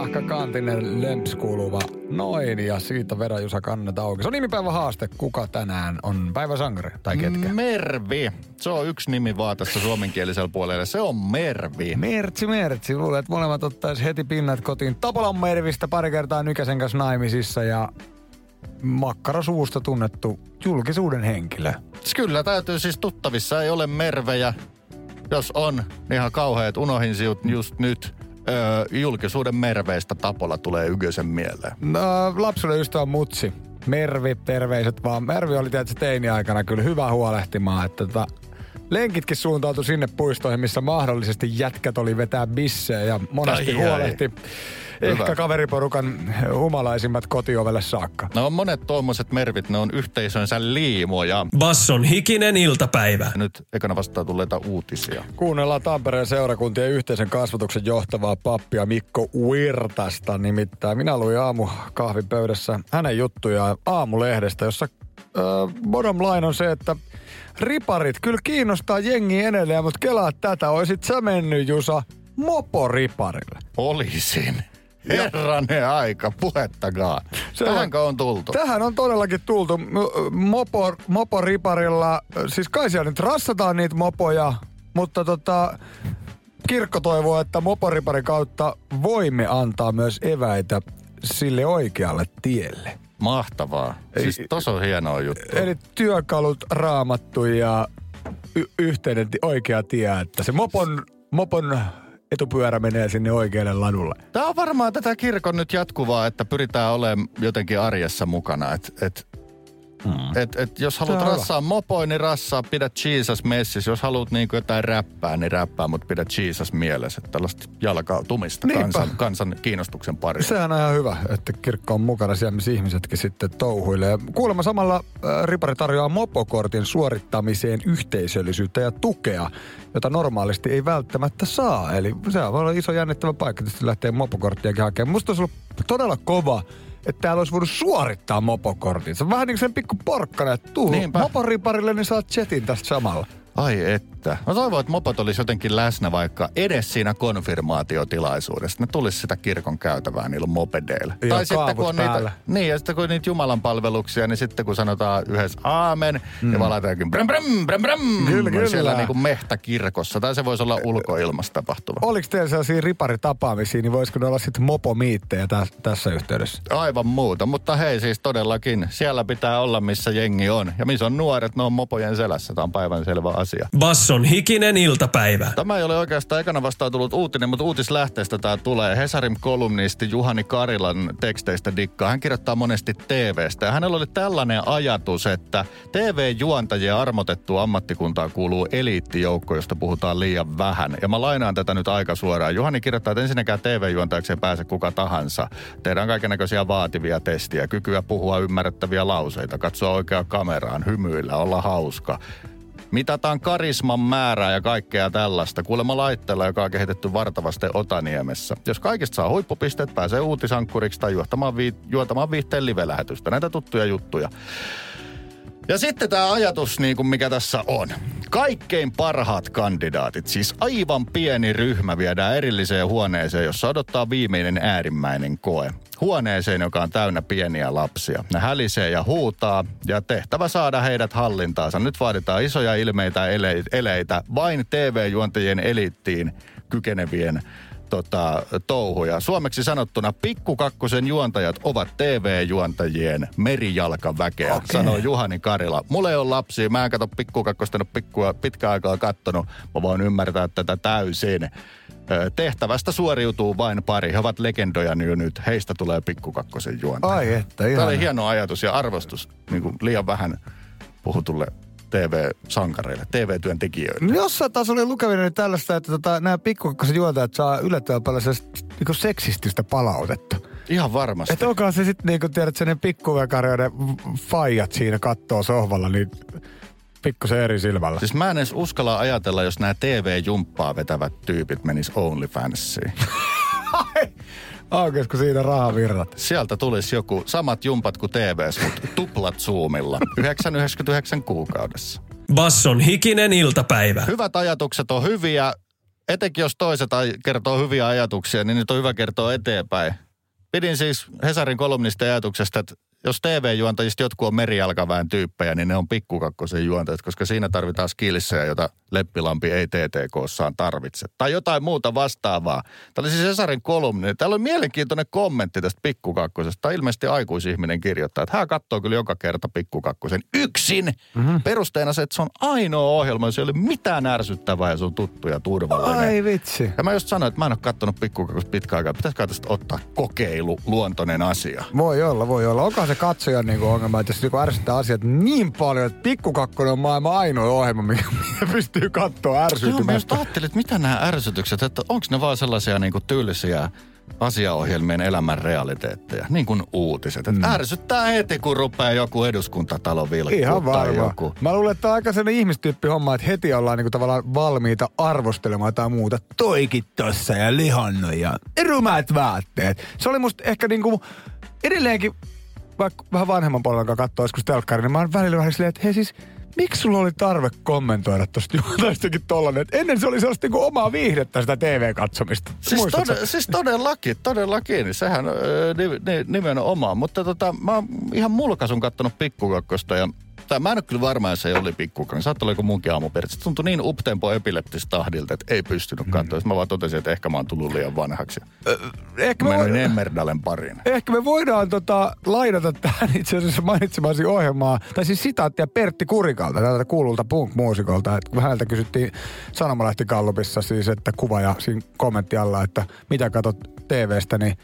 Ahka Kantinen Lemps kuuluva noin ja siitä Vera Jusa kannet auki. Se on nimipäivä haaste. Kuka tänään on päiväsankari tai ketkä? Mervi. Se on yksi nimi vaan tässä suomenkielisellä puolella. Se on Mervi. Mertsi, Mertsi. Luulen, että molemmat ottaisi heti pinnat kotiin. Tapolan Mervistä pari kertaa Nykäsen kanssa naimisissa ja makkarasuusta tunnettu julkisuuden henkilö. Kyllä täytyy siis tuttavissa ei ole Mervejä. Jos on, niin ihan kauheat unohin just nyt öö, julkisuuden merveistä Tapola tulee Ykösen mieleen? No, lapsuuden ystävä Mutsi. Mervi, terveiset vaan. Mervi oli tietysti teini-aikana kyllä hyvä huolehtimaan, että tota, lenkitkin suuntautui sinne puistoihin, missä mahdollisesti jätkät oli vetää bissejä ja monesti ai, huolehti. Ai Hyvä. Ehkä kaveriporukan humalaisimmat kotiovelle saakka. No monet tuommoiset mervit, ne on yhteisönsä liimoja. Basson hikinen iltapäivä. Nyt ekana vastaan tulleita uutisia. Kuunnellaan Tampereen seurakuntien yhteisen kasvatuksen johtavaa pappia Mikko Uirtasta. Nimittäin minä luin aamu kahvipöydässä hänen juttujaan aamulehdestä, jossa äh, bottom line on se, että riparit kyllä kiinnostaa jengi edelleen, mutta kelaa tätä, oisit sä mennyt Jusa moporiparille? Olisin. Herranen aika, puhettakaan. Se Tähänkö on tultu? Tähän on todellakin tultu. Mopo, moporiparilla, siis kai siellä nyt rassataan niitä mopoja, mutta tota, kirkko toivoo, että moporiparin kautta voimme antaa myös eväitä sille oikealle tielle. Mahtavaa. Siis tosi on hienoa juttu. Eli työkalut raamattu ja y- yhteinen oikea tie, että se mopon, mopon etupyörä menee sinne oikealle ladulle. Tämä on varmaan tätä kirkon nyt jatkuvaa, että pyritään olemaan jotenkin arjessa mukana. Että et Hmm. Et, et jos haluat rassaa mopoin, niin rassaa, pidä Jesus messissä. Jos haluat niin jotain räppää, niin räppää, mutta pidä Jesus mielessä. Tällaista jalkautumista kansan, kansan kiinnostuksen parissa. Sehän on ihan hyvä, että kirkko on mukana siellä, missä ihmisetkin sitten touhuilee. Kuulemma samalla äh, Ripari tarjoaa mopokortin suorittamiseen yhteisöllisyyttä ja tukea, jota normaalisti ei välttämättä saa. Eli se on olla iso jännittävä paikka, että lähtee mopokorttiakin hakemaan. Musta olisi ollut todella kova että täällä olisi voinut suorittaa mopokortin. Se on vähän niin kuin sen pikku porkkana, että tuu niin saat chatin tästä samalla. Ai että. Mä toivon, että mopot olisi jotenkin läsnä vaikka edes siinä konfirmaatiotilaisuudessa. Ne tulisi sitä kirkon käytävää niillä mopedeilla. Ja tai sitten kun on niitä, niin, ja sitten kun niitä Jumalan palveluksia, niin sitten kun sanotaan yhdessä aamen, mm. ja valataankin bräm, bräm, bräm, bräm, kyllä, kyllä. siellä niin kuin mehtäkirkossa. Tai se voisi olla ulkoilmassa tapahtuma. Oliko teillä sellaisia riparitapaamisia, niin voisiko ne olla sitten mopomiittejä tä- tässä yhteydessä? Aivan muuta, mutta hei siis todellakin, siellä pitää olla missä jengi on. Ja missä on nuoret, ne on mopojen selässä. Tämä on päivän selvä Basson hikinen iltapäivä. Tämä ei ole oikeastaan ekana vastaan tullut uutinen, mutta uutislähteestä tämä tulee. Hesarin kolumnisti Juhani Karilan teksteistä dikkaa. Hän kirjoittaa monesti TVstä ja hänellä oli tällainen ajatus, että TV-juontajien armotettu ammattikuntaa kuuluu eliittijoukko, josta puhutaan liian vähän. Ja mä lainaan tätä nyt aika suoraan. Juhani kirjoittaa, että ensinnäkään TV-juontajaksi ei pääse kuka tahansa. Tehdään kaikenlaisia vaativia testiä, kykyä puhua ymmärrettäviä lauseita, katsoa oikeaan kameraan, hymyillä, olla hauska Mitataan karisman määrää ja kaikkea tällaista. Kuulemma laitteella, joka on kehitetty vartavasti Otaniemessä. Jos kaikista saa huippupisteet, pääsee uutisankkuriksi tai juotamaan, vi- juotamaan viihteen live-lähetystä. Näitä tuttuja juttuja. Ja sitten tämä ajatus, niin kuin mikä tässä on. Kaikkein parhaat kandidaatit, siis aivan pieni ryhmä viedään erilliseen huoneeseen, jossa odottaa viimeinen äärimmäinen koe. Huoneeseen, joka on täynnä pieniä lapsia. Ne hälisee ja huutaa ja tehtävä saada heidät hallintaansa. Nyt vaaditaan isoja ilmeitä eleitä vain TV-juontajien elittiin kykenevien tota, touhuja. Suomeksi sanottuna pikkukakkosen juontajat ovat TV-juontajien merijalkaväkeä, okay. sanoo Juhani Karila. Mulla ei ole lapsia, mä en katso pikkukakkosta, en pikkua pitkään aikaa kattonut. Mä voin ymmärtää tätä täysin. Tehtävästä suoriutuu vain pari. He ovat legendoja jo nyt. Heistä tulee pikkukakkosen juontaja. Ai että, ihan. Tämä oli hieno ajatus ja arvostus niin kuin liian vähän puhutulle TV-sankareille, TV-työntekijöille. No jossain taas oli lukeminen tällaista, että tota, nämä pikkukakkosen juontajat saa yllättävän paljon niin seksististä palautetta. Ihan varmasti. Että onkohan se sitten, niin kuin tiedät, sen pikkuvekarjoiden faijat siinä kattoo sohvalla, niin pikkusen eri silmällä. Siis mä en edes uskalla ajatella, jos nämä TV-jumppaa vetävät tyypit menis OnlyFansiin. Aukesko siinä rahavirrat? Sieltä tulisi joku samat jumpat kuin TVs, mutta tuplat Zoomilla. 9,99 kuukaudessa. Basson hikinen iltapäivä. Hyvät ajatukset on hyviä. Etenkin jos toiset kertoo hyviä ajatuksia, niin nyt on hyvä kertoa eteenpäin. Pidin siis Hesarin kolumnista ajatuksesta, että jos TV-juontajista jotkut on merijalkaväen tyyppejä, niin ne on pikkukakkosen juontajat, koska siinä tarvitaan skillsejä, jota Leppilampi ei TTKssaan tarvitse. Tai jotain muuta vastaavaa. Tämä oli siis Hesarin kolumni. Täällä on mielenkiintoinen kommentti tästä pikkukakkosesta. Tämä ilmeisesti aikuisihminen kirjoittaa, että hän katsoo kyllä joka kerta pikkukakkosen yksin. Mm-hmm. Perusteena se, että se on ainoa ohjelma, jossa ei ole mitään ärsyttävää ja se on tuttu ja turvallinen. Ai vitsi. Ja mä just sanoin, että mä en ole katsonut pikkukakkosta pitkään aikaa. Pitäisikö tästä ottaa kokeilu, luontoinen asia? Voi olla, voi olla. Onkohan se katsojan niinku ongelma, että jos joku ärsyttää asiat niin paljon, että pikkukakkonen on maailman ainoa ohjelma, mikä pystyy katsoa Joo, mä just ärsytymästä. ajattelin, että mitä nämä ärsytykset, että onko ne vaan sellaisia niin kuin tyylisiä asiaohjelmien elämän realiteetteja, niin kuin uutiset. Että mm. ärsyttää heti, kun rupeaa joku eduskuntatalo vilkkuu Ihan tai varma. joku. Mä luulen, että tämä on aika sellainen ihmistyyppi homma, että heti ollaan niinku tavallaan valmiita arvostelemaan jotain muuta. Toikin tossa ja lihannut ja rumät vaatteet. Se oli musta ehkä niinku edelleenkin, vaikka vähän vanhemman polven kanssa katsoo joskus telkkari, niin mä oon välillä vähän silleen, että hei siis, miksi sulla oli tarve kommentoida tosta juontaistakin tollanen? Et ennen se oli sellaista niinku omaa viihdettä sitä TV-katsomista. Siis, Muistatko? tod- siis todellakin, todellakin. niin Sehän ni- nimenomaan. Mutta tota, mä oon ihan mulkaisun kattonut pikkukakkosta ja tai mä en ole kyllä varma, jos se oli pikkukakkonen. Saattaa olla joku munkin aamuperit. Se tuntui niin uptempo epileptistä tahdilta, että ei pystynyt katsoa. Mm. Mä vaan totesin, että ehkä mä oon tullut liian vanhaksi. Ehkä Mä me, Emmerdalen pariin. ehkä me voidaan tota, lainata tähän itse asiassa mainitsemasi ohjelmaa, tai siis sitaattia Pertti Kurikalta, tältä kuululta punk-muusikolta. Että kun häneltä kysyttiin Sanomalehti Gallupissa siis, että kuva ja siinä kommentti alla, että mitä katsot TVstä, niin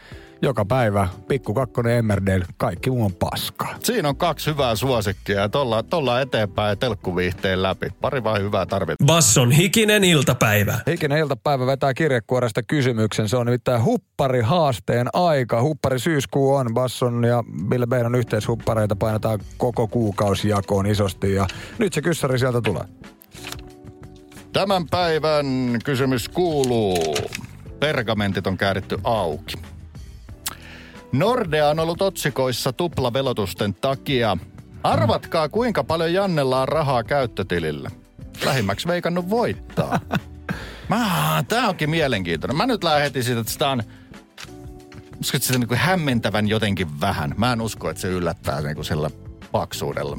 joka päivä Pikku Kakkonen Emmerdale, kaikki muu on paskaa. Siinä on kaksi hyvää suosikkia ja tuolla, tuolla eteenpäin ja telkkuviihteen läpi. Pari vaan hyvää tarvitaan. Basson hikinen iltapäivä. Hikinen iltapäivä vetää kirjekuoresta kysymyksen. Se on nimittäin huppari haasteen aika. Huppari syyskuu on. Basson ja Ville Beinon yhteishuppareita painetaan koko kuukausi jakoon isosti. Ja nyt se kyssäri sieltä tulee. Tämän päivän kysymys kuuluu. Pergamentit on kääritty auki. Nordea on ollut otsikoissa tuplavelotusten takia. Arvatkaa, kuinka paljon Jannella on rahaa käyttötilillä. Lähimmäksi veikannut voittaa. Mä, tää onkin mielenkiintoinen. Mä nyt lähden heti siitä, että sitä on sitä niin kuin hämmentävän jotenkin vähän. Mä en usko, että se yllättää niin kuin sillä paksuudella.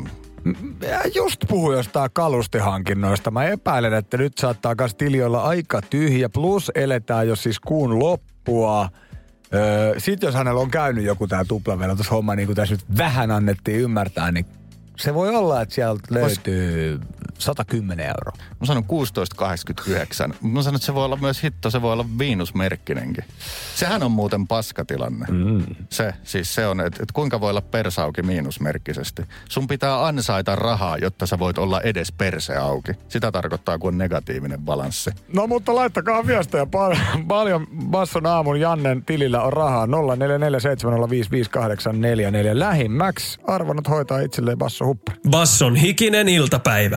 Ja just puhu jostain kalustehankinnoista. Mä epäilen, että nyt saattaa kas tili olla aika tyhjä. Plus eletään jo siis kuun loppua. Öö, Sitten jos hänellä on käynyt joku tää tuplavelotushomma, niin kuin tässä nyt vähän annettiin ymmärtää, niin se voi olla, että sieltä löytyy 110 euroa. Mä sanon 16,89. Mä sanon, että se voi olla myös hitto, se voi olla miinusmerkkinenkin. Sehän on muuten paskatilanne. Mm. Se, siis se on, että, että kuinka voi olla persauki miinusmerkkisesti. Sun pitää ansaita rahaa, jotta sä voit olla edes perse auki. Sitä tarkoittaa, kun on negatiivinen balanssi. No mutta laittakaa viestejä. Pal- paljon Basson aamun Jannen tilillä on rahaa. 0447055844. Lähimmäksi arvonnut hoitaa itselleen Basso Huppari. Basson hikinen iltapäivä.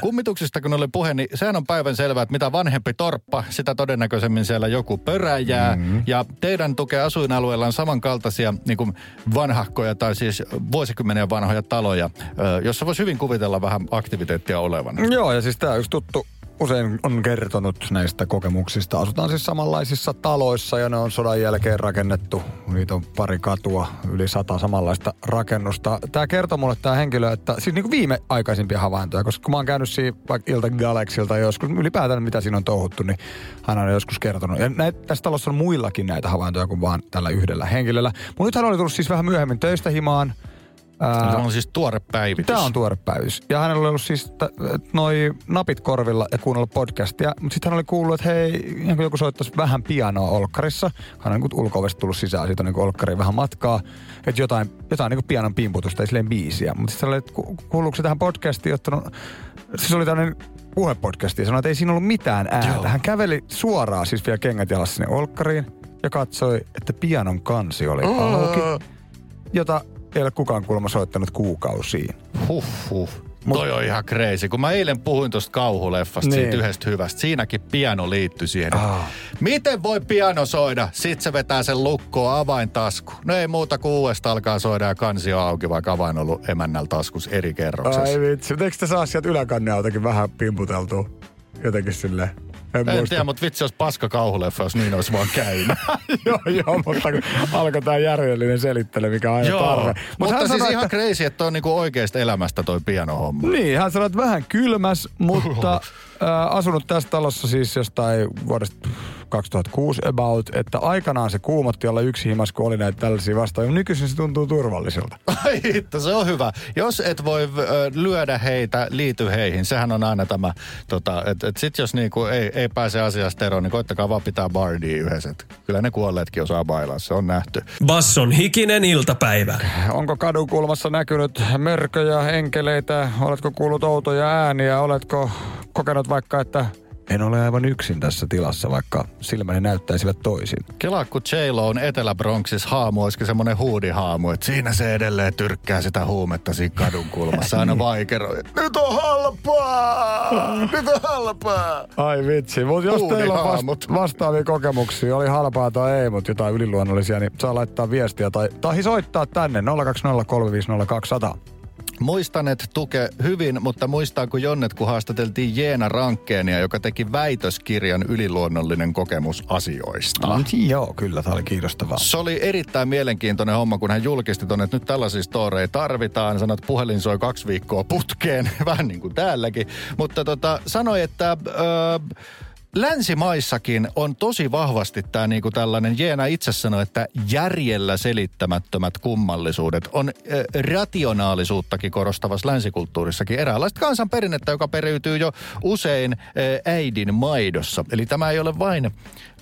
Kummituksista kun oli puhe, niin sehän on päivän selvää, että mitä vanhempi torppa, sitä todennäköisemmin siellä joku pöräjää. Mm-hmm. Ja teidän tukea asuinalueella on samankaltaisia niin kuin vanhahkoja tai siis vuosikymmenen vanhoja taloja, jossa voisi hyvin kuvitella vähän aktiviteettia olevan. Joo, ja siis tää on yksi tuttu usein on kertonut näistä kokemuksista. Asutaan siis samanlaisissa taloissa ja ne on sodan jälkeen rakennettu. Niitä on pari katua, yli sata samanlaista rakennusta. Tämä kertoo mulle tämä henkilö, että siis niin kuin viimeaikaisimpia havaintoja, koska kun mä oon käynyt siinä vaikka Ilta Galaxilta joskus, ylipäätään mitä siinä on touhuttu, niin hän on joskus kertonut. Ja näitä, tässä talossa on muillakin näitä havaintoja kuin vaan tällä yhdellä henkilöllä. Mutta nyt hän oli tullut siis vähän myöhemmin töistä himaan. Tämä on siis tuore päivitys. Tämä on tuore päivitys. Ja hänellä oli ollut siis t- noi napit korvilla ja kuunnellut podcastia. Mutta sitten hän oli kuullut, että hei, joku soittaisi vähän pianoa olkkarissa. Hän on niin tullut sisään, siitä on niin olkkariin vähän matkaa. Että jotain, jotain niin pianon pimputusta, ei silleen biisiä. Mutta sitten oli, että kuuluuko se tähän podcastiin, ottanut... Siis oli tämmöinen puhepodcasti ja sanoi, että ei siinä ollut mitään ääntä. Joo. Hän käveli suoraan siis vielä kengät jalassa sinne olkkariin ja katsoi, että pianon kansi oli auki, jota ei ole kukaan kuulemma soittanut kuukausiin. Huh, huh. Mut, Toi on ihan crazy. Kun mä eilen puhuin tuosta kauhuleffasta, Niin. siitä yhdestä hyvästä, siinäkin piano liittyi siihen. Ah. Miten voi piano soida? Sitten se vetää sen lukkoon avaintasku. No ei muuta kuin uudesta alkaa soida ja kansi on auki, vaikka avain on ollut emännällä taskus eri kerroksessa. Ai vitsi, eikö te saa sieltä yläkannealtakin vähän pimputeltua? Jotenkin silleen. En, En tiedä, mutta vitsi, jos paska kauhuleffa, jos niin olisi vaan käynyt. joo, joo, mutta kun alkoi tämä järjellinen selittely, mikä on aina tarve. Mut mutta siis sanoi, ihan että- crazy, että on niinku oikeasta elämästä toi pianohomma. Niin, hän sanoi, että vähän kylmäs, mutta äh, asunut tässä talossa siis jostain vuodesta 2006 about, että aikanaan se kuumotti olla yksi himas, kun oli näitä tällaisia vastaan. Nykyisin se tuntuu turvalliselta. Ai hitto, se on hyvä. Jos et voi ö, lyödä heitä, liity heihin. Sehän on aina tämä, tota, että et sit jos niinku ei, ei pääse asiasta eroon, niin koittakaa vaan pitää bardia yhdessä. Et Kyllä ne kuolleetkin osaa bailaa, se on nähty. Basson hikinen iltapäivä. Onko kadun kulmassa näkynyt mörköjä, enkeleitä? Oletko kuullut outoja ääniä? Oletko kokenut vaikka, että en ole aivan yksin tässä tilassa, vaikka silmäni näyttäisivät toisin? Kelaa, kun j on Etelä-Bronxissa haamu, olisikin semmoinen huudihaamu, että siinä se edelleen tyrkkää sitä huumetta siinä kadun kulmassa. Aina vaikero. Nyt on halpaa! Nyt on halpaa! Ai vitsi, mutta jos teillä on vasta- vastaavia kokemuksia, oli halpaa tai ei, mutta jotain yliluonnollisia, niin saa laittaa viestiä tai, tai soittaa tänne 020350200. Muistan, että Tuke hyvin, mutta muistan, kun Jonnet, kun haastateltiin Jeena Rankkeenia, joka teki väitöskirjan yliluonnollinen kokemus asioista. Ah. Joo, kyllä, tämä oli kiinnostavaa. Se oli erittäin mielenkiintoinen homma, kun hän julkisti tuonne, että nyt tällaisia storeja tarvitaan. Että puhelin soi kaksi viikkoa putkeen, vähän niin kuin täälläkin. Mutta tota, sanoi, että... Öö, Länsimaissakin on tosi vahvasti tämä niinku tällainen, Jeena itse sanoi, että järjellä selittämättömät kummallisuudet on rationaalisuuttakin korostavassa länsikulttuurissakin eräänlaista kansanperinnettä, joka periytyy jo usein äidin maidossa. Eli tämä ei ole vain,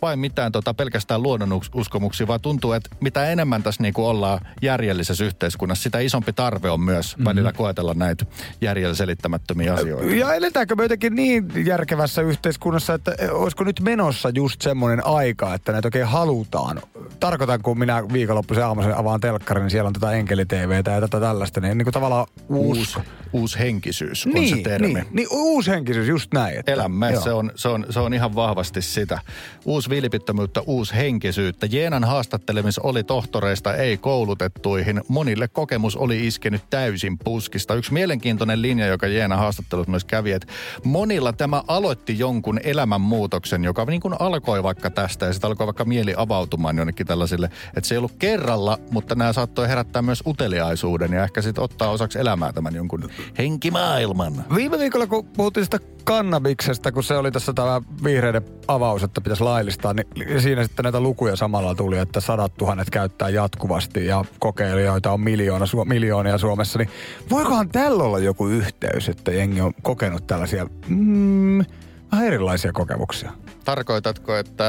vain mitään tota, pelkästään luonnonuskomuksia, vaan tuntuu, että mitä enemmän tässä niinku ollaan järjellisessä yhteiskunnassa, sitä isompi tarve on myös mm-hmm. välillä koetella näitä järjellä selittämättömiä asioita. Ja eletäänkö me jotenkin niin järkevässä yhteiskunnassa, että olisiko nyt menossa just semmoinen aika, että näitä oikein halutaan? Tarkoitan, kun minä viikonloppuisen aamuisen avaan telkkarin, niin siellä on tätä enkeli-TVtä ja tätä tällaista, niin, niin kuin tavallaan uusi... Uusi, uusi henkisyys on niin, se termi. Niin, niin, uushenkisyys, just näin. Että, Elämme, joo. se on, se, on, se on ihan vahvasti sitä. Uusi vilpittömyyttä, uusi henkisyyttä. Jeenan haastattelemis oli tohtoreista ei koulutettuihin. Monille kokemus oli iskenyt täysin puskista. Yksi mielenkiintoinen linja, joka Jeena haastattelut myös kävi, että monilla tämä aloitti jonkun elämänmuutoksen, joka niin kuin alkoi vaikka tästä ja sitten alkoi vaikka mieli avautumaan jonnekin tällaisille, että se ei ollut kerralla, mutta nämä saattoi herättää myös uteliaisuuden ja ehkä sitten ottaa osaksi elämää tämän jonkun henkimaailman. Viime viikolla, kun puhuttiin sitä kannabiksesta, kun se oli tässä tämä vihreiden avaus, että pitäisi laillistaa, niin siinä sitten näitä lukuja samalla tuli, että sadat tuhannet käyttää jatkuvasti ja kokeilijoita on miljoona, su- miljoonia Suomessa, niin voikohan tällä olla joku yhteys, että jengi on kokenut tällaisia mm, vähän erilaisia kokemuksia? Tarkoitatko, että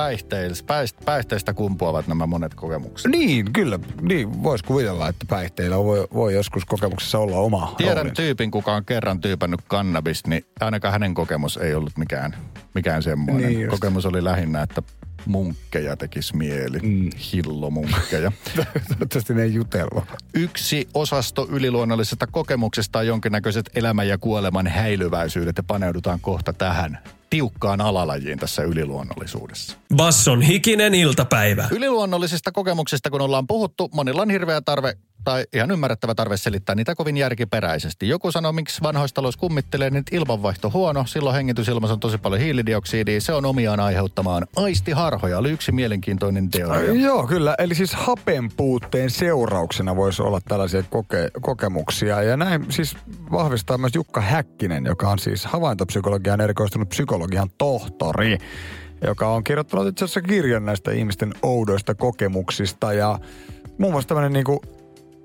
päihteistä, päihteistä kumpuavat nämä monet kokemukset? Niin, kyllä. Niin, voisi kuvitella, että päihteillä voi, voi joskus kokemuksessa olla oma Tiedän roolinsa. tyypin, kuka on kerran tyypännyt kannabista, niin ainakaan hänen kokemus ei ollut mikään, mikään semmoinen. Niin just. kokemus oli lähinnä, että munkkeja tekisi mieli. Mm. Hillomunkkeja. Toivottavasti ne ei jutellut. Yksi osasto yliluonnollisesta kokemuksesta on jonkinnäköiset elämän ja kuoleman häilyväisyydet ja paneudutaan kohta tähän tiukkaan alalajiin tässä yliluonnollisuudessa. Basson hikinen iltapäivä. Yliluonnollisista kokemuksista, kun ollaan puhuttu, monilla on hirveä tarve tai ihan ymmärrettävä tarve selittää niitä kovin järkiperäisesti. Joku sanoo, miksi vanhoista taloissa kummittelee, niin ilmanvaihto huono, silloin hengitysilmassa on tosi paljon hiilidioksidia, se on omiaan aiheuttamaan aistiharhoja. Oli yksi mielenkiintoinen teoria. Joo, kyllä. Eli siis hapen puutteen seurauksena voisi olla tällaisia koke- kokemuksia. Ja näin siis vahvistaa myös Jukka Häkkinen, joka on siis havaintopsykologian erikoistunut psykologian tohtori joka on kirjoittanut itse asiassa kirjan näistä ihmisten oudoista kokemuksista. Ja muun muassa tämmöinen niinku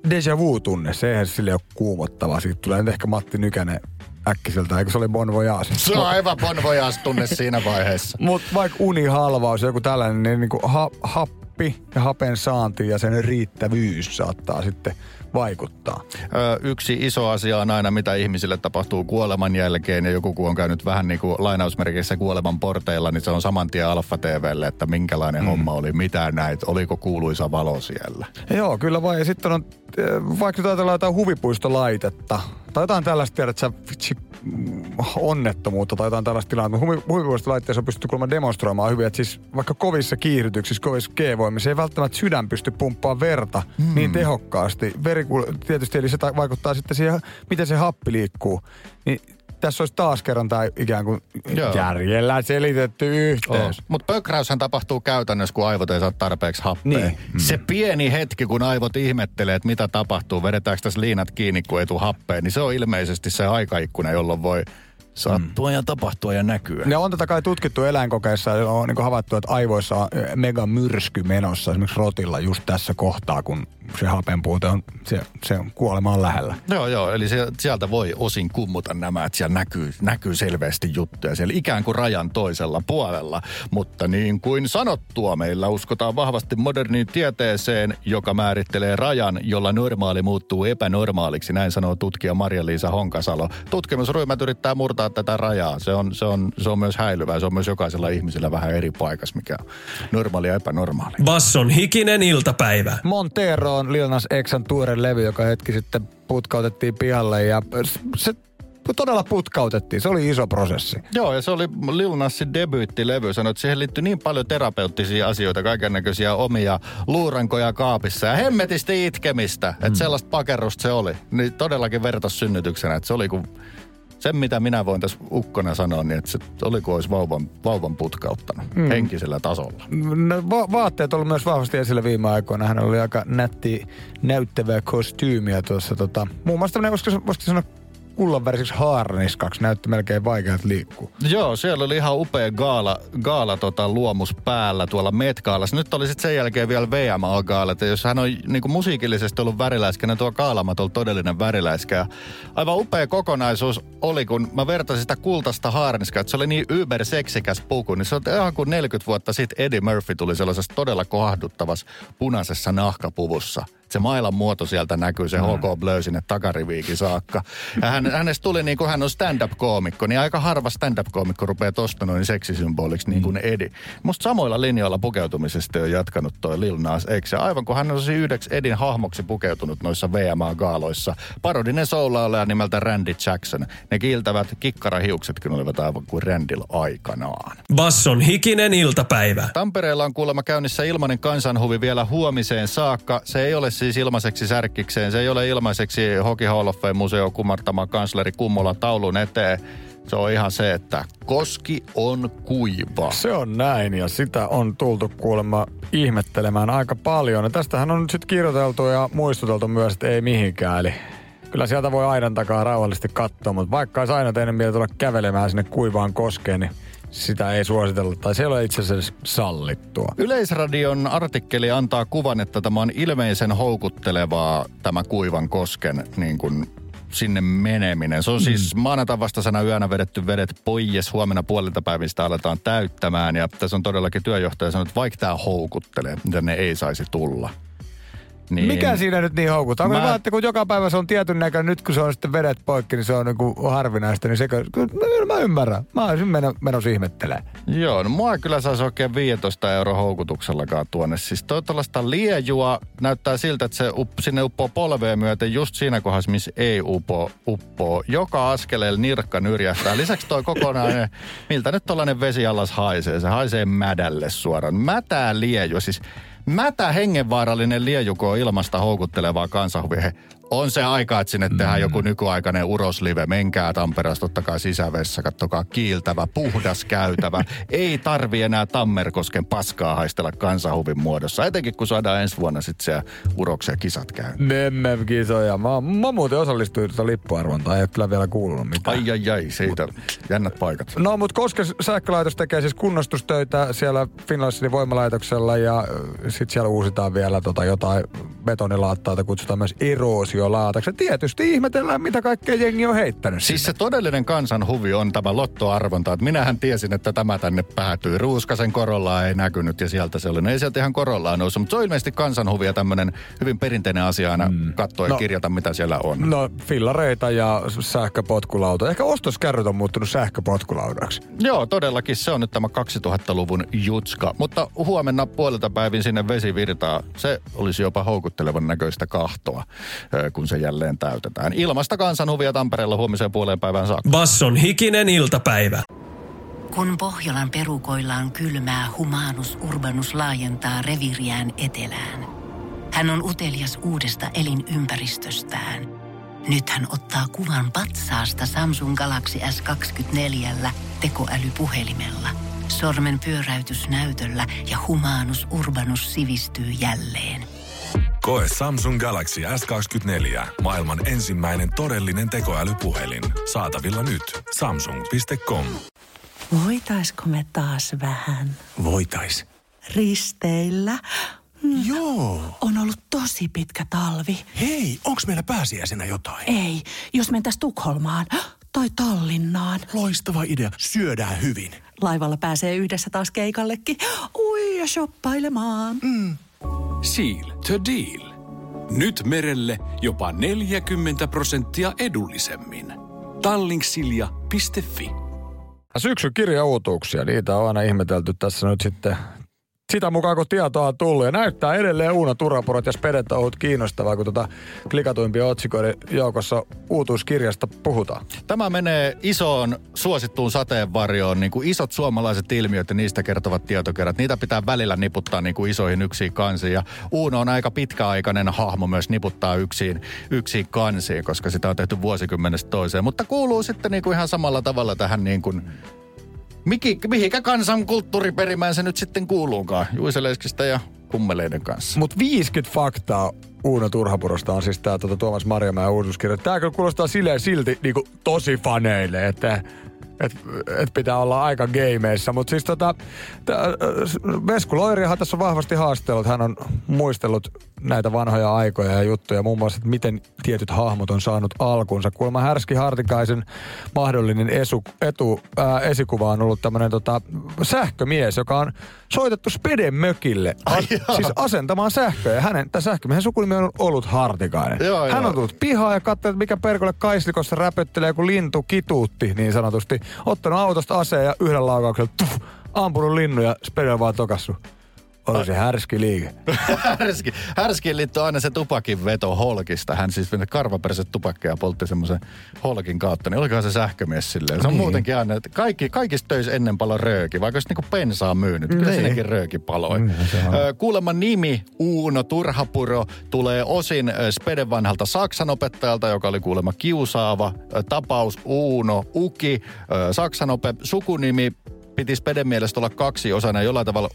deja vu-tunne, se eihän sille ole kuumottava. Siitä tulee nyt ehkä Matti Nykänen äkkiseltä, eikö se oli Bon Voyage? Se on aivan Bon Voyage-tunne siinä vaiheessa. Mutta vaikka unihalvaus, joku tällainen, niin niinku ha, happi ja hapen saanti ja sen riittävyys saattaa sitten vaikuttaa? Ö, yksi iso asia on aina, mitä ihmisille tapahtuu kuoleman jälkeen. Ja joku kun on käynyt vähän niin kuin lainausmerkeissä kuoleman porteilla, niin se on saman tien Alfa TVlle, että minkälainen mm. homma oli, mitä näit, oliko kuuluisa valo siellä. Joo, kyllä vai. Ja sitten on, vaikka nyt ajatellaan jotain huvipuistolaitetta, tai jotain tällaista, tiedät sä, vitsi, onnettomuutta tai jotain tällaista tilannetta. Huvipuolista laitteessa on pystytty kuulemma demonstroimaan hyvin, että siis vaikka kovissa kiihdytyksissä, kovissa G-voimissa ei välttämättä sydän pysty pumppaamaan verta mm. niin tehokkaasti. Veri, tietysti, eli se vaikuttaa sitten siihen, miten se happi liikkuu. Niin tässä olisi taas kerran tämä ikään kuin Joo. järjellä selitetty yhteys. Mutta pökräyshän tapahtuu käytännössä, kun aivot ei saa tarpeeksi happea. Niin. Mm. Se pieni hetki, kun aivot ihmettelee, että mitä tapahtuu, vedetäänkö tässä liinat kiinni, kun ei tule happea, niin se on ilmeisesti se aikaikkuna, jolloin voi sattua mm. ja tapahtua ja näkyä. Ja on tätä kai tutkittu eläinkokeissa ja on niin havaittu, että aivoissa on mega myrsky menossa esimerkiksi rotilla just tässä kohtaa, kun se hapenpuute on, se, se on kuolemaan lähellä. Joo, joo, eli se, sieltä voi osin kummuta nämä, että siellä näkyy, näkyy selvästi juttuja siellä ikään kuin rajan toisella puolella. Mutta niin kuin sanottua, meillä uskotaan vahvasti moderniin tieteeseen, joka määrittelee rajan, jolla normaali muuttuu epänormaaliksi, näin sanoo tutkija Maria-Liisa Honkasalo. Tutkimusryhmät yrittää murtaa tätä rajaa. Se on, se on, se on myös häilyvää, se on myös jokaisella ihmisellä vähän eri paikassa, mikä on normaali ja epänormaali. Basson hikinen iltapäivä. Montero on Lil Nas Xan tuore levy, joka hetki sitten putkautettiin pihalle ja se todella putkautettiin. Se oli iso prosessi. Joo, ja se oli Lil Nasin debyyttilevy. Sanoit, että siihen liittyy niin paljon terapeuttisia asioita, kaiken näköisiä omia luurankoja kaapissa ja hemmetisti itkemistä. Mm. Että sellaista pakerrusta se oli. Niin todellakin vertas synnytyksenä, että se oli kuin sen, mitä minä voin tässä ukkona sanoa, niin että se oli kuin olisi vauvan, vauvan putkauttanut mm. henkisellä tasolla. No, va- vaatteet on ollut myös vahvasti esillä viime aikoina. Hän oli aika nätti, näyttävää kostyymiä tuossa. Tota, muun muassa tämmöinen, voisiko, voisiko sanoa kullanväriseksi haarniskaksi näytti melkein vaikeat liikkua. Joo, siellä oli ihan upea gaala, gaala tota, luomus päällä tuolla Met-gaalassa. Nyt oli sitten sen jälkeen vielä VMA-gaala, jos hän on niinku musiikillisesti ollut väriläiskä, niin tuo kaalamat on todellinen väriläiskä. Aivan upea kokonaisuus oli, kun mä vertasin sitä kultaista haarniskaa, että se oli niin seksikäs puku, niin se on ihan kuin 40 vuotta sitten Eddie Murphy tuli sellaisessa todella kohduttavassa punaisessa nahkapuvussa se mailan muoto sieltä näkyy, se mm. HK Blö sinne takariviikin saakka. Ja hän, hänestä tuli niin kuin hän on stand-up-koomikko, niin aika harva stand-up-koomikko rupeaa tosta noin seksisymboliksi niin kuin Edi. Musta samoilla linjoilla pukeutumisesta on jatkanut toi Lil Nas X. Ja aivan kun hän on siis yhdeksi Edin hahmoksi pukeutunut noissa VMA-gaaloissa. Parodinen soulailija nimeltä Randy Jackson. Ne kiiltävät kikkarahiuksetkin olivat aivan kuin Randil aikanaan. Basson hikinen iltapäivä. Tampereella on kuulemma käynnissä ilmainen kansanhuvi vielä huomiseen saakka. Se ei ole siis ilmaiseksi särkkikseen. Se ei ole ilmaiseksi Hockey Hall of Fame museo kumartama kansleri Kummola taulun eteen. Se on ihan se, että koski on kuiva. Se on näin ja sitä on tultu kuulemma ihmettelemään aika paljon. Ja tästähän on nyt sitten kirjoiteltu ja muistuteltu myös, että ei mihinkään. Eli kyllä sieltä voi aidan takaa rauhallisesti katsoa, mutta vaikka olisi aina tehnyt mieltä tulla kävelemään sinne kuivaan koskeen, niin sitä ei suositella tai se ei ole itse asiassa sallittua. Yleisradion artikkeli antaa kuvan, että tämä on ilmeisen houkuttelevaa tämä kuivan kosken niin kuin sinne meneminen. Se on siis mm. maanantain vastasana yönä vedetty vedet pois. Huomenna puolilta päivistä aletaan täyttämään. Ja tässä on todellakin työjohtaja sanonut, että vaikka tämä houkuttelee, mitä ne ei saisi tulla. Niin. Mikä siinä nyt niin houkuttaa? Mä... Että kun joka päivä se on tietyn näköinen, nyt kun se on sitten vedet poikki, niin se on niin harvinaista, niin se, mä, mä ymmärrän. Mä olisin menossa ihmettelemään. Joo, no mua kyllä saisi oikein 15 euro houkutuksellakaan tuonne. Siis toi tällaista liejua näyttää siltä, että se up, sinne uppoo polveen myöten just siinä kohdassa, missä ei upo, uppoo. Joka askeleella nirkka nyrjähtää. Lisäksi toi kokonainen, miltä nyt tollainen vesiallas haisee. Se haisee mädälle suoraan. Mätää liejua. Siis Mätä hengenvaarallinen liejuko ilmasta houkuttelevaa kansanhuvia. On se aika, että sinne tehdään joku nykyaikainen uroslive. Menkää Tampereesta, ottakaa sisävessä, kattokaa kiiltävä, puhdas käytävä. Ei tarvi enää Tammerkosken paskaa haistella kansanhuvin muodossa. Etenkin kun saadaan ensi vuonna sitten siellä uroksia kisat käy. MM-kisoja. Mä, mä muuten osallistuin tuota lippuarvontaa, ei ole kyllä vielä kuulunut mitään. Ai ai ai, siitä jännät paikat. No, mutta koska sähkölaitos tekee siis kunnostustöitä siellä Finlandsin voimalaitoksella ja sitten siellä uusitaan vielä tota jotain betonilaattaa, jota kutsutaan myös eroosiolaataksi. Ja Tietysti ihmetellään, mitä kaikkea jengi on heittänyt Siis sinne. se todellinen kansan huvi on tämä lottoarvonta. Että minähän tiesin, että tämä tänne päätyy. Ruuskasen korollaa ei näkynyt ja sieltä se oli. No ei sieltä ihan korollaa noussut, mutta se on ilmeisesti kansan huvi ja tämmöinen hyvin perinteinen asia aina mm. katsoa ja No. kirjata, mitä siellä on. No, fillareita ja sähköpotkulauta. Ehkä ostoskärryt on muuttunut sähköpotkulaudaksi. Joo, todellakin se on nyt tämä 2000-luvun jutska. Mutta huomenna puolelta päivin sinne vesi virtaa. Se olisi jopa houkuttelevan näköistä kahtoa, kun se jälleen täytetään. Ilmasta kansanhuvia Tampereella huomiseen puoleen päivään saakka. Basson hikinen iltapäivä. Kun Pohjolan perukoillaan kylmää, humanus urbanus laajentaa reviriään etelään. Hän on utelias uudesta elinympäristöstään. Nyt hän ottaa kuvan patsaasta Samsung Galaxy S24 tekoälypuhelimella. Sormen pyöräytys näytöllä ja humanus urbanus sivistyy jälleen. Koe Samsung Galaxy S24. Maailman ensimmäinen todellinen tekoälypuhelin. Saatavilla nyt. Samsung.com. Voitaisko me taas vähän Voitais. risteillä? Joo. On ollut tosi pitkä talvi. Hei, onks meillä pääsiäisenä jotain? Ei, jos mentäis Tukholmaan tai Tallinnaan. Loistava idea. Syödään hyvin. Laivalla pääsee yhdessä taas keikallekin. Ui ja shoppailemaan. Seal to deal. Nyt merelle jopa 40 prosenttia edullisemmin. Tallingsilja.fi Syksyn kirjauutuuksia, niitä on aina ihmetelty tässä nyt sitten sitä mukaan, kun tietoa on tullut. Ja näyttää edelleen Uuno Turapurot ja Spedet on ollut kiinnostavaa, kun tota klikatuimpien otsikoiden joukossa uutuuskirjasta puhutaan. Tämä menee isoon suosittuun sateenvarjoon, niin kuin isot suomalaiset ilmiöt ja niistä kertovat tietokerrat. Niitä pitää välillä niputtaa niin kuin isoihin yksiin kansiin. Ja Uuno on aika pitkäaikainen hahmo myös niputtaa yksiin, yksiin kansiin, koska sitä on tehty vuosikymmenestä toiseen. Mutta kuuluu sitten niin kuin ihan samalla tavalla tähän niin kuin Miki, mihinkä kansan kulttuuriperimään se nyt sitten kuuluukaan? Juiseleskistä ja kummeleiden kanssa. Mutta 50 faktaa Uuno Turhapurosta on siis tää tota, Tuomas Marjamäen uutuuskirja. Tää kyllä kuulostaa silleen silti niinku, tosi faneille, että et, et pitää olla aika gameissa. Mutta siis tota, tää, äh, Vesku Loirihan tässä on vahvasti haastellut. Hän on muistellut näitä vanhoja aikoja ja juttuja. Muun muassa, että miten tietyt hahmot on saanut alkunsa. Kuulemma Härski Hartikaisen mahdollinen esu, etu, ää, esikuva on ollut tämmöinen tota, sähkömies, joka on soitettu Speden mökille. A, siis asentamaan sähköä. Ja hänen, tämä sähkömiehen sukunimi on ollut Hartikainen. Joo, Hän joo. on tullut pihaan ja katsoi, että mikä perkolle kaislikossa räpöttelee, kun lintu kituutti niin sanotusti. Ottanut autosta aseen ja yhdellä laukauksella tuff, ampunut linnun ja Spede vaan tokassu. Oli se härski liike. Härski, härskiin liittyy aina se tupakin veto holkista. Hän siis meni karvaperäiset tupakkeja poltti semmoisen holkin kautta. Niin olikohan se sähkömies silleen. Se on Niin. muutenkin aina, että kaikki, kaikissa töissä ennen palo rööki. Vaikka olisi niinku pensaa myynyt. Kyllä Niin. siinäkin rööki paloi. Ö, Kuulemma nimi Uuno Turhapuro tulee osin Speden vanhalta saksanopettajalta, joka oli kuulemma kiusaava. Tapaus Uuno Uki, ö, saksanope, sukunimi piti Speden mielestä olla kaksi osana jollain tavalla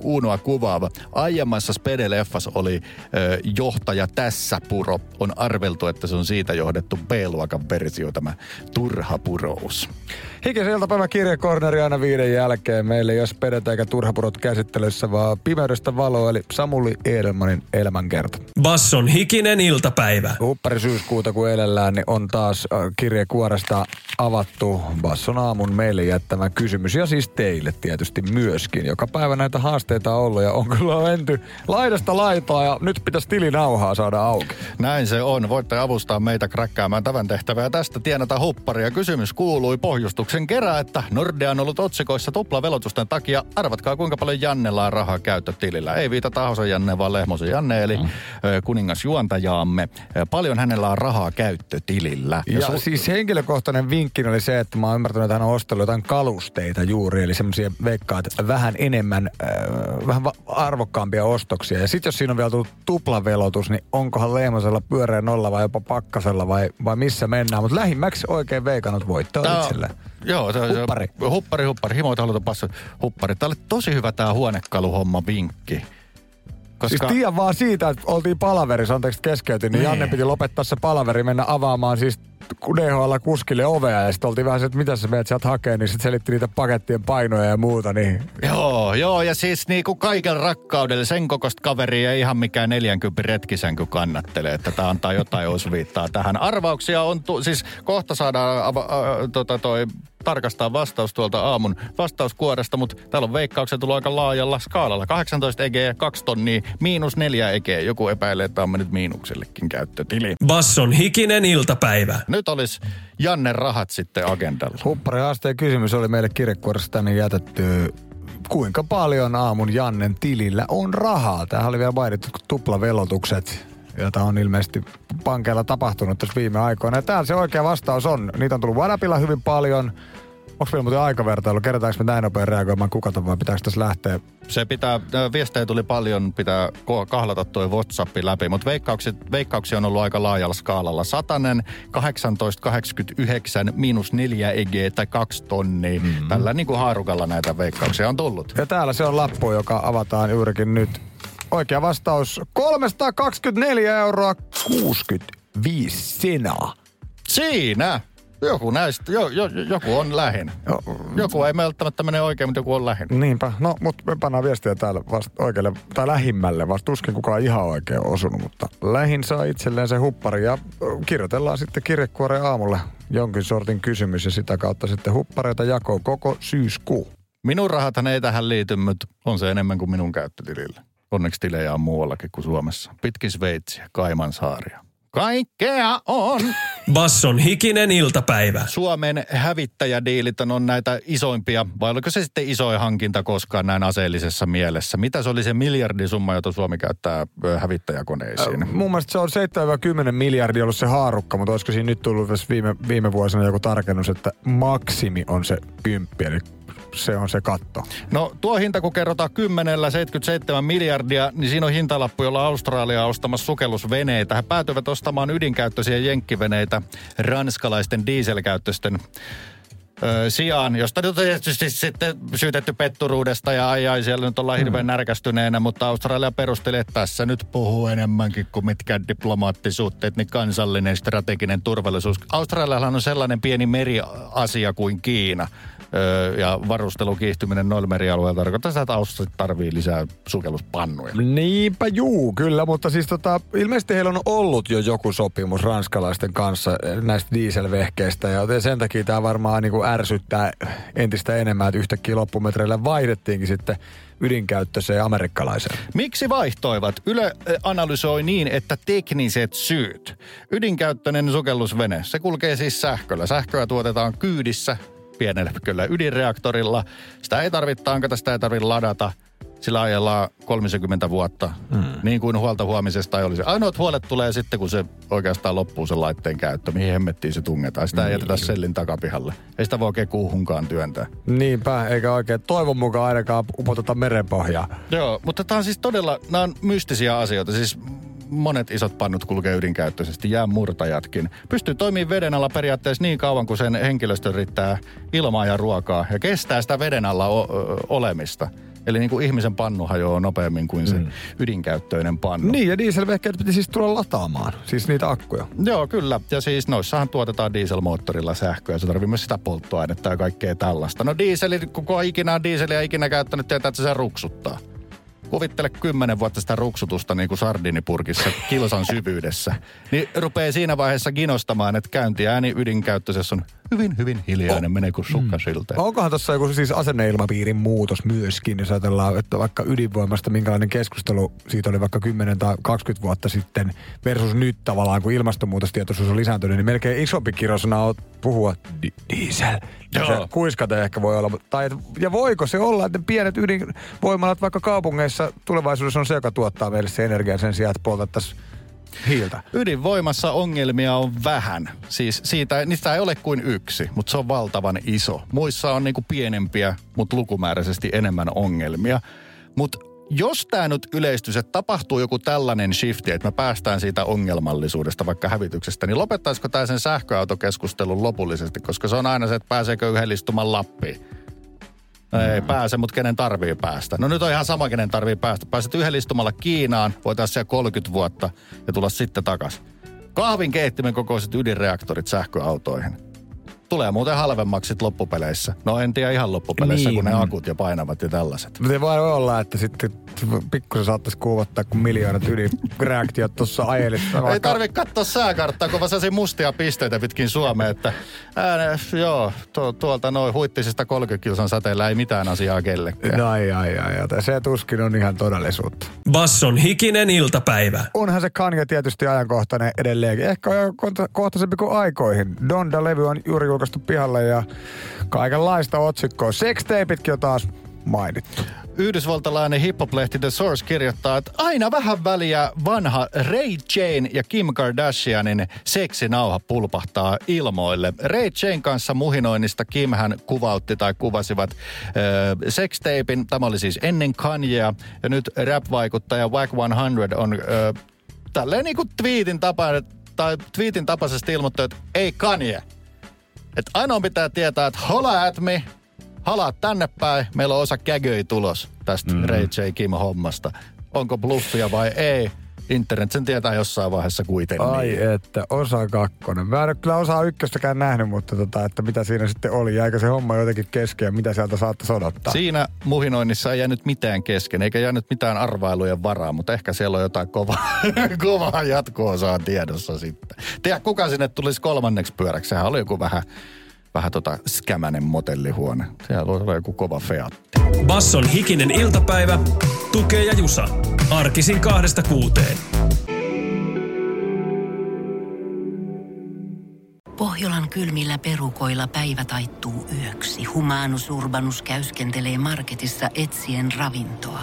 Uunoa kuvaava. Aiemmassa Spede-leffassa oli ö, johtaja tässä puro. On arveltu, että se on siitä johdettu B-luokan versio, tämä turha purous. Hikisen iltapäivä kirjakorneri aina viiden jälkeen. Meille ei ole Spedet eikä turhapurot käsittelyssä, vaan pimeydestä valoa, eli Samuli Edelmanin elämänkerta. Basson hikinen iltapäivä. Huppari syyskuuta kun elellään, niin on taas kirjekuoresta avattu Basson aamun meille jättämä kysymys. Ja siis teille tietysti myöskin. Joka päivä näitä haasteita on ollut ja on kyllä menty laidasta laitaa ja nyt pitäisi tilinauhaa saada auki. Näin se on. Voitte avustaa meitä kräkkäämään tämän tehtävää. Tästä tienata hupparia. Kysymys kuului pohjustuksen kerran, että Nordea on ollut otsikoissa tuplavelotusten takia. Arvatkaa kuinka paljon Jannella on rahaa käyttötilillä. Ei viitata Ahosen Janne, vaan Lehmosen Janne, eli mm. kuningasjuontajaamme. Paljon hänellä on rahaa käyttötilillä. Ja, ja su- siis henkilökohtainen vinkki oli se, että mä oon ymmärtänyt, että hän on ostellut jotain kalusteita juuri euri, eli semmoisia veikkaat vähän enemmän, äh, vähän arvokkaampia ostoksia. Ja sitten jos siinä on vielä tullut tuplavelotus, niin onkohan Lehmosella pyöreä nolla vai jopa pakkasella vai, vai missä mennään. Mutta lähimmäksi oikein veikannut voittoa Tää on- itselle. Joo, se, Huppari. Se, huppari, huppari. Himoita haluta passa huppari. Tämä oli tosi hyvä tämä huonekaluhomma vinkki. Koska... Siis tiedän vaan siitä, että oltiin palaverissa, anteeksi keskeytin, niin Niin. Janne piti lopettaa se palaveri, mennä avaamaan siis DHL kuskille ovea ja sitten oltiin vähän se, että mitä sä menet sieltä hakemaan, niin sitten selitti niitä pakettien painoja ja muuta, niin Joo, joo, ja siis niinku kaiken rakkaudella sen kokosta kaveria ei ihan mikään 40 retkisänky kannattelee, että tämä antaa jotain osviittaa tähän. Arvauksia on, tu- siis kohta saadaan ava- ä, tota toi, tarkastaa vastaus tuolta aamun vastauskuoresta, mutta täällä on veikkauksia tullut aika laajalla skaalalla. 18 EG, 2 tonnia, miinus 4 EG. Joku epäilee, että on mennyt miinuksellekin käyttötili. Basson hikinen iltapäivä. Nyt olisi Janne rahat sitten agendalla. Huppari haasteen kysymys oli meille kirjekuoressa tänne jätetty. Kuinka paljon aamun Jannen tilillä on rahaa? Tämähän oli vielä mainittu tuplavelotukset, joita on ilmeisesti pankeilla tapahtunut tässä viime aikoina. Ja täällä se oikea vastaus on. Niitä on tullut Whatsappilla hyvin paljon. Onko vielä muuten aikavertailu? Kerätäänkö me näin nopein reagoimaan kukata vai pitääkö tässä lähteä? Se pitää, ä, viestejä tuli paljon, pitää kahlata tuo WhatsApp läpi, mutta veikkauksia, veikkauksia on ollut aika laajalla skaalalla. Satanen, 1889, miinus 4 EG tai 2 tonnia. Mm-hmm. Tällä niin kuin haarukalla näitä veikkauksia on tullut. Ja täällä se on lappu, joka avataan juurikin nyt. Oikea vastaus 324 euroa 65 senaa. Siinä! Joku näistä, jo, jo, joku on lähin. Jo- Joku ei välttämättä mene oikein, mutta joku on lähin. Niinpä. No, mutta me pannaan viestiä täällä vasta oikealle, tai lähimmälle. Vasta tuskin kukaan ihan oikein osunut, mutta lähin saa itselleen se huppari. Ja kirjoitellaan sitten kirjekuoreen aamulle jonkin sortin kysymys ja sitä kautta sitten huppareita jakoo koko syyskuu. Minun rahathan ei tähän liity, mutta on se enemmän kuin minun käyttötilillä. Onneksi tilejä on muuallakin kuin Suomessa. Pitkin Sveitsiä, Kaimansaaria. Kaikkea on! Basson hikinen iltapäivä. Suomen hävittäjädiilit on näitä isoimpia, vai oliko se sitten isoin hankinta koskaan näin aseellisessa mielessä? Mitä se oli se miljardisumma, jota Suomi käyttää hävittäjäkoneisiin? Äh, mun mielestä se on 7-10 miljardia ollut se haarukka, mutta olisiko siinä nyt tullut viime, viime vuosina joku tarkennus, että maksimi on se kymppi, eli se on se katto. No tuo hinta, kun kerrotaan kymmenellä 77 miljardia, niin siinä on hintalappu, jolla Australia on ostamassa sukellusveneitä. He päätyivät ostamaan ydinkäyttöisiä jenkkiveneitä ranskalaisten dieselkäyttöisten ö, sijaan, josta nyt on tietysti sitten syytetty petturuudesta ja ai ai, siellä nyt ollaan hirveän närkästyneenä, mutta Australia perusteli, että tässä nyt puhuu enemmänkin kuin mitkään diplomaattisuhteet, niin kansallinen strateginen turvallisuus. Australiallahan on sellainen pieni meriasia kuin Kiina ö, ja varustelun kiihtyminen noilla merialueilla tarkoittaa sitä, että Australia tarvii lisää sukelluspannuja. Niinpä juu, kyllä, mutta siis tota, ilmeisesti heillä on ollut jo joku sopimus ranskalaisten kanssa eh, näistä dieselvehkeistä ja sen takia tämä varmaan niin kuin ärsyttää entistä enemmän, että yhtäkkiä loppumetreillä vaihdettiinkin sitten ydinkäyttöiseen amerikkalaiseen. Miksi vaihtoivat? Yle ö, analysoi niin, että tekniset syyt. Ydinkäyttöinen sukellusvene, se kulkee siis sähköllä. Sähköä tuotetaan kyydissä pienellä kyllä ydinreaktorilla. Sitä ei tarvitse tankata, sitä ei tarvitse ladata. Sillä ajellaan 30 vuotta, hmm. niin kuin huolta huomisesta ei olisi. Ainoat huolet tulee sitten, kun se oikeastaan loppuu sen laitteen käyttö. Mihin hemmettiin se tungetaan. Sitä ei jätetä sellin takapihalle. Ei sitä voi oikein kuuhunkaan työntää. Niinpä, eikä oikein toivon mukaan ainakaan upoteta merenpohjaa. Joo, mutta tämä on siis todella, nämä on mystisiä asioita. Siis monet isot pannut kulkee ydinkäyttöisesti, jäänmurtajatkin. Pystyy toimimaan veden alla periaatteessa niin kauan, kuin sen henkilöstö riittää ilmaa ja ruokaa ja kestää sitä veden alla o- olemista. Eli niin kuin ihmisen pannu hajoaa nopeammin kuin se mm. ydinkäyttöinen pannu. Niin, ja dieselvehkeet piti siis tulla lataamaan, siis niitä akkuja. Joo, kyllä. Ja siis noissahan tuotetaan dieselmoottorilla sähköä. Se tarvii myös sitä polttoainetta ja kaikkea tällaista. No dieseli, kuka ikinä on dieseliä ikinä käyttänyt, tietää, että se ruksuttaa. Kuvittele kymmenen vuotta sitä ruksutusta niin kuin sardinipurkissa kilsan syvyydessä. Niin rupeaa siinä vaiheessa ginostamaan, että käyntiääni ydinkäyttöisessä on hyvin, hyvin hiljainen, menee kuin sukkasilta. Onkohan tuossa joku siis asenneilmapiirin muutos myöskin, jos ajatellaan, että vaikka ydinvoimasta minkälainen keskustelu siitä oli vaikka 10 tai 20 vuotta sitten versus nyt tavallaan, kun ilmastonmuutostietoisuus on lisääntynyt, niin melkein isompi kirosana on puhua di- diesel. Joo. se kuiskate ehkä voi olla. Tai, ja voiko se olla, että ne pienet ydinvoimalat vaikka kaupungeissa tulevaisuudessa on se, joka tuottaa meille se energiaa sen sijaan, että poltettaisiin hiiltä. Ydinvoimassa ongelmia on vähän. Siis siitä, niistä ei ole kuin yksi, mutta se on valtavan iso. Muissa on niinku pienempiä, mutta lukumääräisesti enemmän ongelmia. Mutta jos tämä nyt yleistyy, että tapahtuu joku tällainen shifti, että me päästään siitä ongelmallisuudesta, vaikka hävityksestä, niin lopettaisiko tämä sen sähköautokeskustelun lopullisesti? Koska se on aina se, että pääseekö yhden Lappiin. Ei pääse, mutta kenen tarvii päästä? No nyt on ihan sama, kenen tarvii päästä. Pääset yhden istumalla Kiinaan, voitaisiin siellä 30 vuotta ja tulla sitten takas. Kahvin keittimen kokoiset ydinreaktorit sähköautoihin. Tulee muuten halvemmaksi loppupeleissä. No en tiedä ihan loppupeleissä, Niin. kun ne akut ja painavat ja tällaiset. Mutta voi olla, että sitten pikkusen saattaisi kuuvottaa, kun miljoonat ydinreaktiot tuossa ajelit. Ei tarvi katsoa sääkarttaa, kun vaan mustia pisteitä pitkin Suomea, että ää, joo, tu, tuolta noin huittisista 30 kilsan säteellä ei mitään asiaa kellekään. No, ai, ai, ai, ai. Se tuskin on ihan todellisuutta. Basson hikinen iltapäivä. Onhan se Kanye tietysti ajankohtainen edelleenkin. Ehkä on jo kohta- kohtaisempi kuin aikoihin. Donda-levy on juuri julkaistu pihalle ja kaikenlaista otsikkoa. Sextapeitkin on taas mainittu. Yhdysvaltalainen hip-hop-lehti The Source kirjoittaa, että aina vähän väliä vanha Ray Jane ja Kim Kardashianin seksinauha pulpahtaa ilmoille. Ray Jane kanssa muhinoinnista Kimhän kuvautti tai kuvasivat äh, sextapein. Tämä oli siis ennen Kanyea ja nyt rap-vaikuttaja Wack 100 on äh, tälleen niin kuin tweetin, tapa, tai tweetin tapaisesti ilmoittanut, että ei Kanye. Että ainoa pitää tietää, että hola at me, halaa tänne päin, meillä on osa kägöi tulos tästä mm. Ray J. Kim-hommasta. Onko bluffia vai ei? Internet sen tietää jossain vaiheessa kuitenkin. Ai että, osa kakkonen. Mä en ole kyllä osaa ykköstäkään nähnyt, mutta tota, että mitä siinä sitten oli. Jäikö se homma jotenkin kesken ja mitä sieltä saattaisi odottaa? Siinä muhinoinnissa ei jäänyt mitään kesken, eikä jäänyt mitään arvailujen varaa, mutta ehkä siellä on jotain kovaa, kovaa jatko-osaa tiedossa sitten. Tiedä, kuka sinne tulisi kolmanneksi pyöräksi? Sehän oli joku vähän, vähän tota skämänen motellihuone. Siellä oli joku kova featti. Basson hikinen iltapäivä. Tukee ja Jusa. Arkisin kahdesta kuuteen. Pohjolan kylmillä perukoilla päivä taittuu yöksi. Humanus Urbanus käyskentelee marketissa etsien ravintoa.